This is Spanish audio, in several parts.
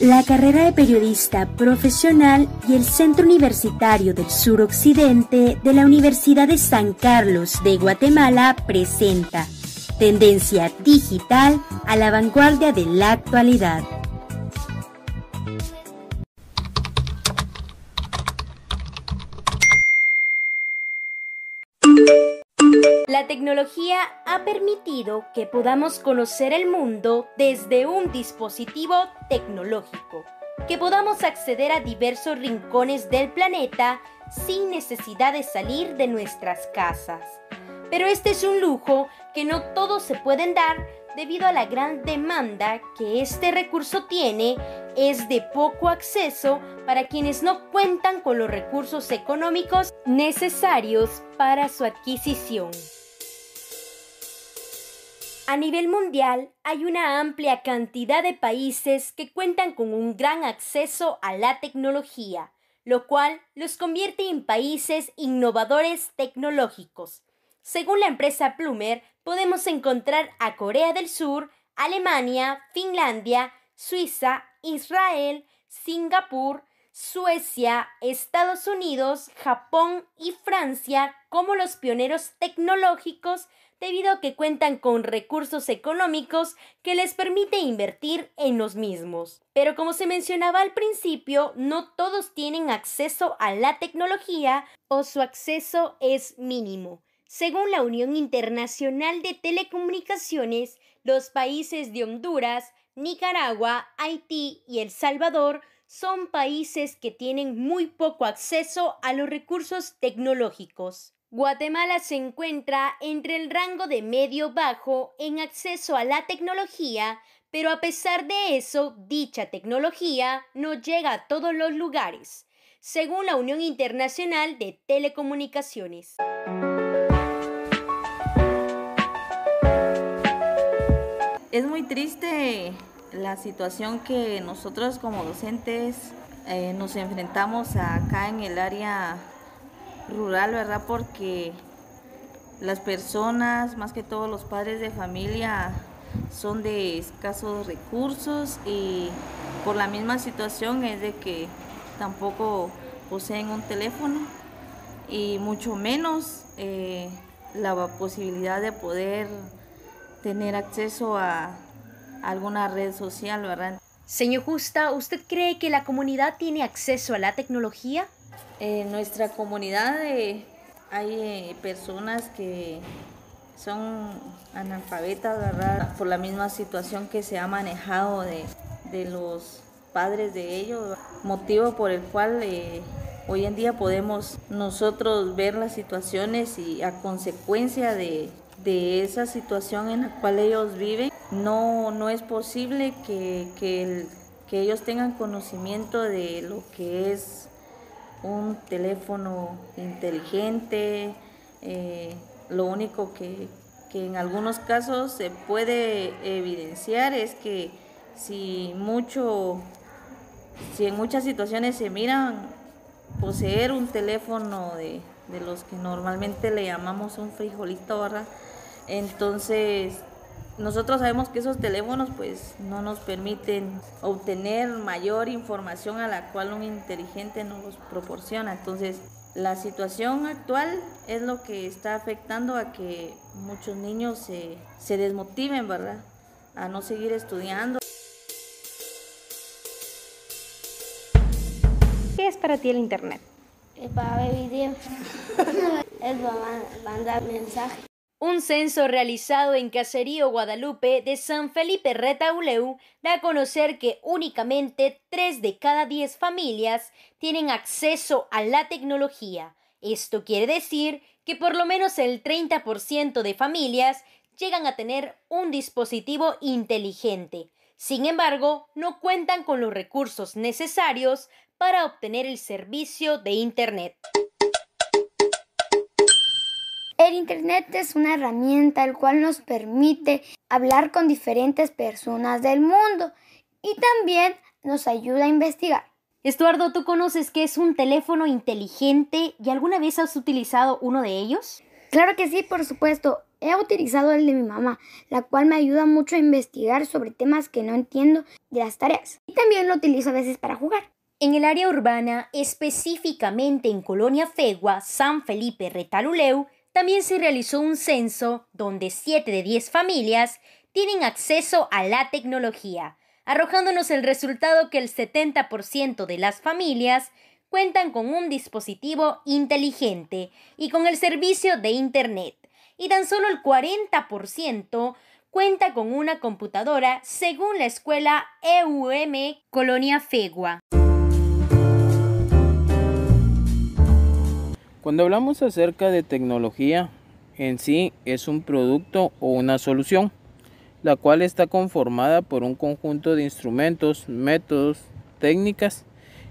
La carrera de periodista profesional y el Centro Universitario del Suroccidente de la Universidad de San Carlos de Guatemala presenta Tendencia Digital a la vanguardia de la actualidad. La tecnología ha permitido que podamos conocer el mundo desde un dispositivo tecnológico, que podamos acceder a diversos rincones del planeta sin necesidad de salir de nuestras casas. Pero este es un lujo que no todos se pueden dar debido a la gran demanda que este recurso tiene, es de poco acceso para quienes no cuentan con los recursos económicos necesarios para su adquisición. A nivel mundial hay una amplia cantidad de países que cuentan con un gran acceso a la tecnología, lo cual los convierte en países innovadores tecnológicos. Según la empresa Plumer, podemos encontrar a Corea del Sur, Alemania, Finlandia, Suiza, Israel, Singapur, Suecia, Estados Unidos, Japón y Francia como los pioneros tecnológicos debido a que cuentan con recursos económicos que les permite invertir en los mismos. Pero como se mencionaba al principio, no todos tienen acceso a la tecnología o su acceso es mínimo. Según la Unión Internacional de Telecomunicaciones, los países de Honduras, Nicaragua, Haití y El Salvador son países que tienen muy poco acceso a los recursos tecnológicos. Guatemala se encuentra entre el rango de medio-bajo en acceso a la tecnología, pero a pesar de eso, dicha tecnología no llega a todos los lugares, según la Unión Internacional de Telecomunicaciones. Es muy triste la situación que nosotros como docentes eh, nos enfrentamos acá en el área rural, ¿verdad? Porque las personas, más que todos los padres de familia, son de escasos recursos y por la misma situación es de que tampoco poseen un teléfono y mucho menos eh, la posibilidad de poder tener acceso a alguna red social, ¿verdad? Señor Justa, ¿usted cree que la comunidad tiene acceso a la tecnología? En nuestra comunidad eh, hay eh, personas que son analfabetas, ¿verdad? Por la misma situación que se ha manejado de, los padres de ellos, motivo por el cual eh, hoy en día podemos nosotros ver las situaciones y a consecuencia de, esa situación en la cual ellos viven, no, no es posible que, que ellos tengan conocimiento de lo que es un teléfono inteligente. Eh, lo único que, en algunos casos se puede evidenciar es que si mucho, si en muchas situaciones se miran poseer un teléfono de, de los que normalmente le llamamos un frijolito. Entonces nosotros sabemos que esos teléfonos pues no nos permiten obtener mayor información a la cual un inteligente nos proporciona. Entonces, la situación actual es lo que está afectando a que muchos niños se, se desmotiven, ¿verdad? A no seguir estudiando. ¿Qué es para ti el Internet? Es para ver videos, es para mandar mensajes. Un censo realizado en Caserío Guadalupe de San Felipe Retauleu da a conocer que únicamente 3 de cada 10 familias tienen acceso a la tecnología. Esto quiere decir que por lo menos el 30% de familias llegan a tener un dispositivo inteligente. Sin embargo, no cuentan con los recursos necesarios para obtener el servicio de Internet. El Internet es una herramienta el cual nos permite hablar con diferentes personas del mundo y también nos ayuda a investigar. Estuardo, ¿tú conoces qué es un teléfono inteligente y alguna vez has utilizado uno de ellos? Claro que sí, por supuesto. He utilizado el de mi mamá, la cual me ayuda mucho a investigar sobre temas que no entiendo de las tareas. Y también lo utilizo a veces para jugar. En el área urbana, específicamente en Colonia Fegua, San Felipe Retaluleu, también se realizó un censo donde 7 de 10 familias tienen acceso a la tecnología, arrojándonos el resultado que el 70% de las familias cuentan con un dispositivo inteligente y con el servicio de Internet y tan solo el 40% cuenta con una computadora según la escuela EUM Colonia Fegua. Cuando hablamos acerca de tecnología, en sí es un producto o una solución, la cual está conformada por un conjunto de instrumentos, métodos, técnicas,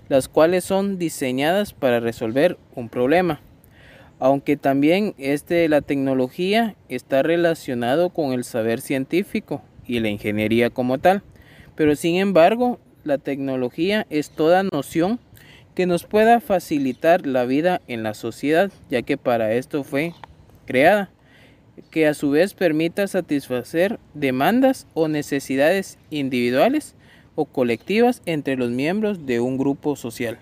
las cuales son diseñadas para resolver un problema aunque también este, la tecnología está relacionado con el saber científico y la ingeniería como tal. Pero sin embargo, la tecnología es toda noción que nos pueda facilitar la vida en la sociedad, ya que para esto fue creada, que a su vez permita satisfacer demandas o necesidades individuales o colectivas entre los miembros de un grupo social.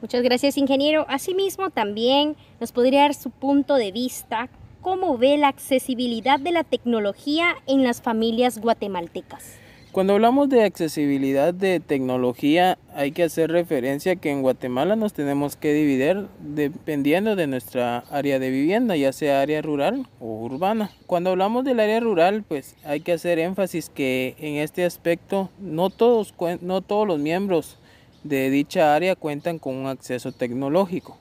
Muchas gracias, ingeniero. Asimismo, también nos podría dar su punto de vista, cómo ve la accesibilidad de la tecnología en las familias guatemaltecas. Cuando hablamos de accesibilidad de tecnología, hay que hacer referencia que en Guatemala nos tenemos que dividir dependiendo de nuestra área de vivienda, ya sea área rural o urbana. Cuando hablamos del área rural, pues hay que hacer énfasis que en este aspecto no todos, no todos los miembros de dicha área cuentan con un acceso tecnológico.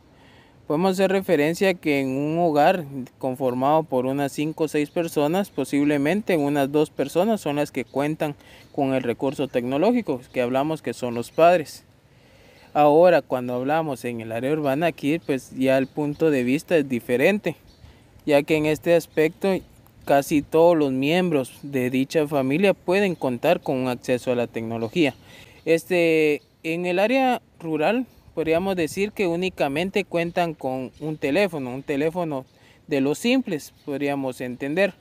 Podemos hacer referencia a que en un hogar conformado por unas 5 o 6 personas, posiblemente unas 2 personas son las que cuentan con el recurso tecnológico, que hablamos que son los padres. Ahora, cuando hablamos en el área urbana, aquí pues ya el punto de vista es diferente, ya que en este aspecto casi todos los miembros de dicha familia pueden contar con un acceso a la tecnología. Este, en el área rural podríamos decir que únicamente cuentan con un teléfono, un teléfono de los simples, podríamos entender,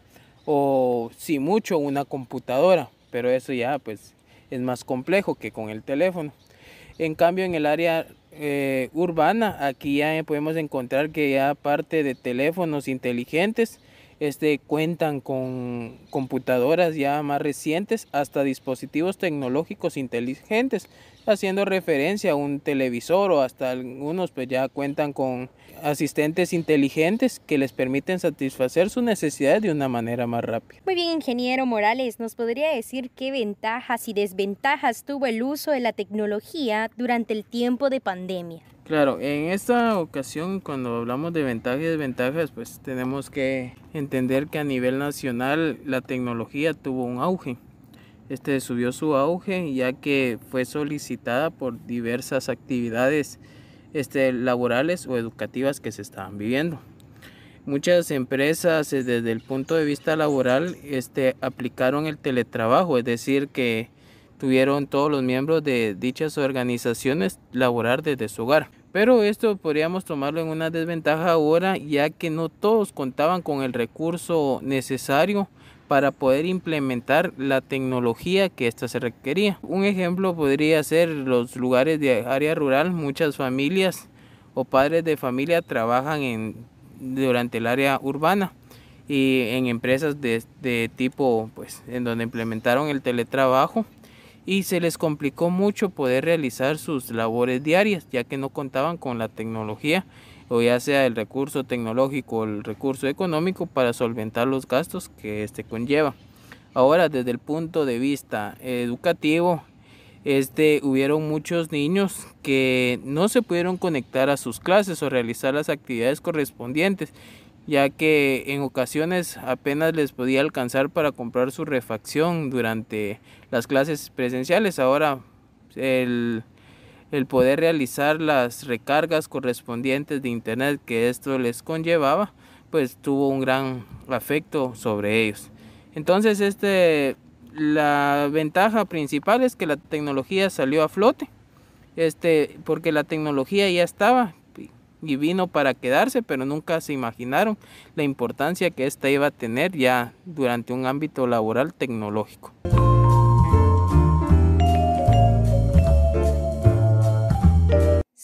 o si mucho una computadora, pero eso ya pues es más complejo que con el teléfono. En cambio en el área eh, urbana aquí ya podemos encontrar que ya aparte de teléfonos inteligentes, este, cuentan con computadoras ya más recientes hasta dispositivos tecnológicos inteligentes, haciendo referencia a un televisor o hasta algunos pues ya cuentan con asistentes inteligentes que les permiten satisfacer sus necesidades de una manera más rápida. Muy bien, ingeniero Morales, ¿nos podría decir qué ventajas y desventajas tuvo el uso de la tecnología durante el tiempo de pandemia? Claro, en esta ocasión cuando hablamos de ventajas y desventajas, pues tenemos que entender que a nivel nacional la tecnología tuvo un auge. Este subió su auge ya que fue solicitada por diversas actividades este, laborales o educativas que se estaban viviendo. Muchas empresas eh, desde el punto de vista laboral este, aplicaron el teletrabajo, es decir, que tuvieron todos los miembros de dichas organizaciones laborar desde su hogar. Pero esto podríamos tomarlo en una desventaja ahora ya que no todos contaban con el recurso necesario para poder implementar la tecnología que ésta se requería. Un ejemplo podría ser los lugares de área rural. Muchas familias o padres de familia trabajan en, durante el área urbana y en empresas de, de tipo pues en donde implementaron el teletrabajo y se les complicó mucho poder realizar sus labores diarias ya que no contaban con la tecnología o ya sea el recurso tecnológico o el recurso económico para solventar los gastos que este conlleva. Ahora desde el punto de vista educativo este hubieron muchos niños que no se pudieron conectar a sus clases o realizar las actividades correspondientes ya que en ocasiones apenas les podía alcanzar para comprar su refacción durante las clases presenciales. Ahora el, el poder realizar las recargas correspondientes de internet que esto les conllevaba, pues tuvo un gran afecto sobre ellos. Entonces, este, la ventaja principal es que la tecnología salió a flote, este, porque la tecnología ya estaba, y vino para quedarse, pero nunca se imaginaron la importancia que ésta iba a tener ya durante un ámbito laboral tecnológico.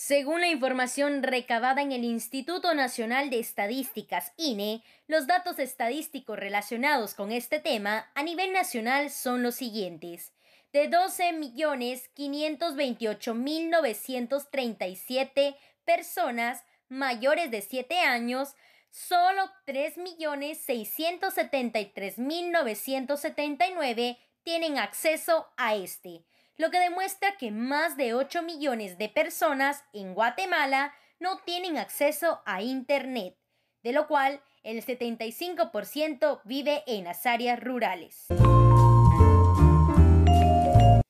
Según la información recabada en el Instituto Nacional de Estadísticas, INE, los datos estadísticos relacionados con este tema a nivel nacional son los siguientes. De 12.528.937 personas mayores de 7 años, solo 3.673.979 tienen acceso a este lo que demuestra que más de 8 millones de personas en Guatemala no tienen acceso a Internet, de lo cual el 75% vive en las áreas rurales.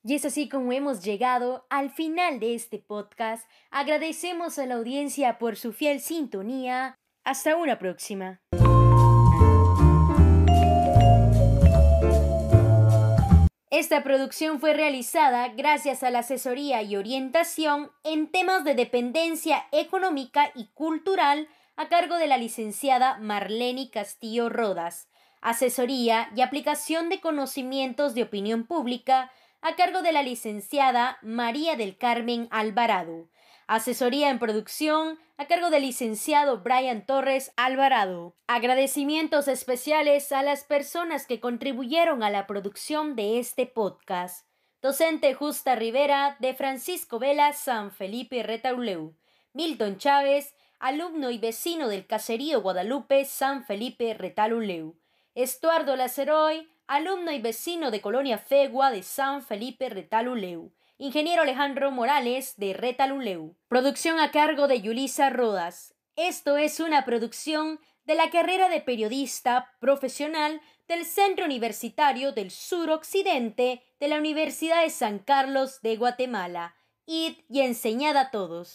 Y es así como hemos llegado al final de este podcast. Agradecemos a la audiencia por su fiel sintonía. Hasta una próxima. Esta producción fue realizada gracias a la asesoría y orientación en temas de dependencia económica y cultural a cargo de la licenciada Marlene Castillo Rodas, asesoría y aplicación de conocimientos de opinión pública a cargo de la licenciada María del Carmen Alvarado, Asesoría en producción a cargo del licenciado Brian Torres Alvarado. Agradecimientos especiales a las personas que contribuyeron a la producción de este podcast. Docente Justa Rivera de Francisco Vela San Felipe Retauleu. Milton Chávez, alumno y vecino del caserío Guadalupe San Felipe Retaluleu. Estuardo Laceroy, alumno y vecino de Colonia Fegua de San Felipe Retaluleu. Ingeniero Alejandro Morales de Retaluleu. Producción a cargo de Yulisa Rodas. Esto es una producción de la carrera de periodista profesional del Centro Universitario del Suroccidente de la Universidad de San Carlos de Guatemala. Id y enseñad a todos.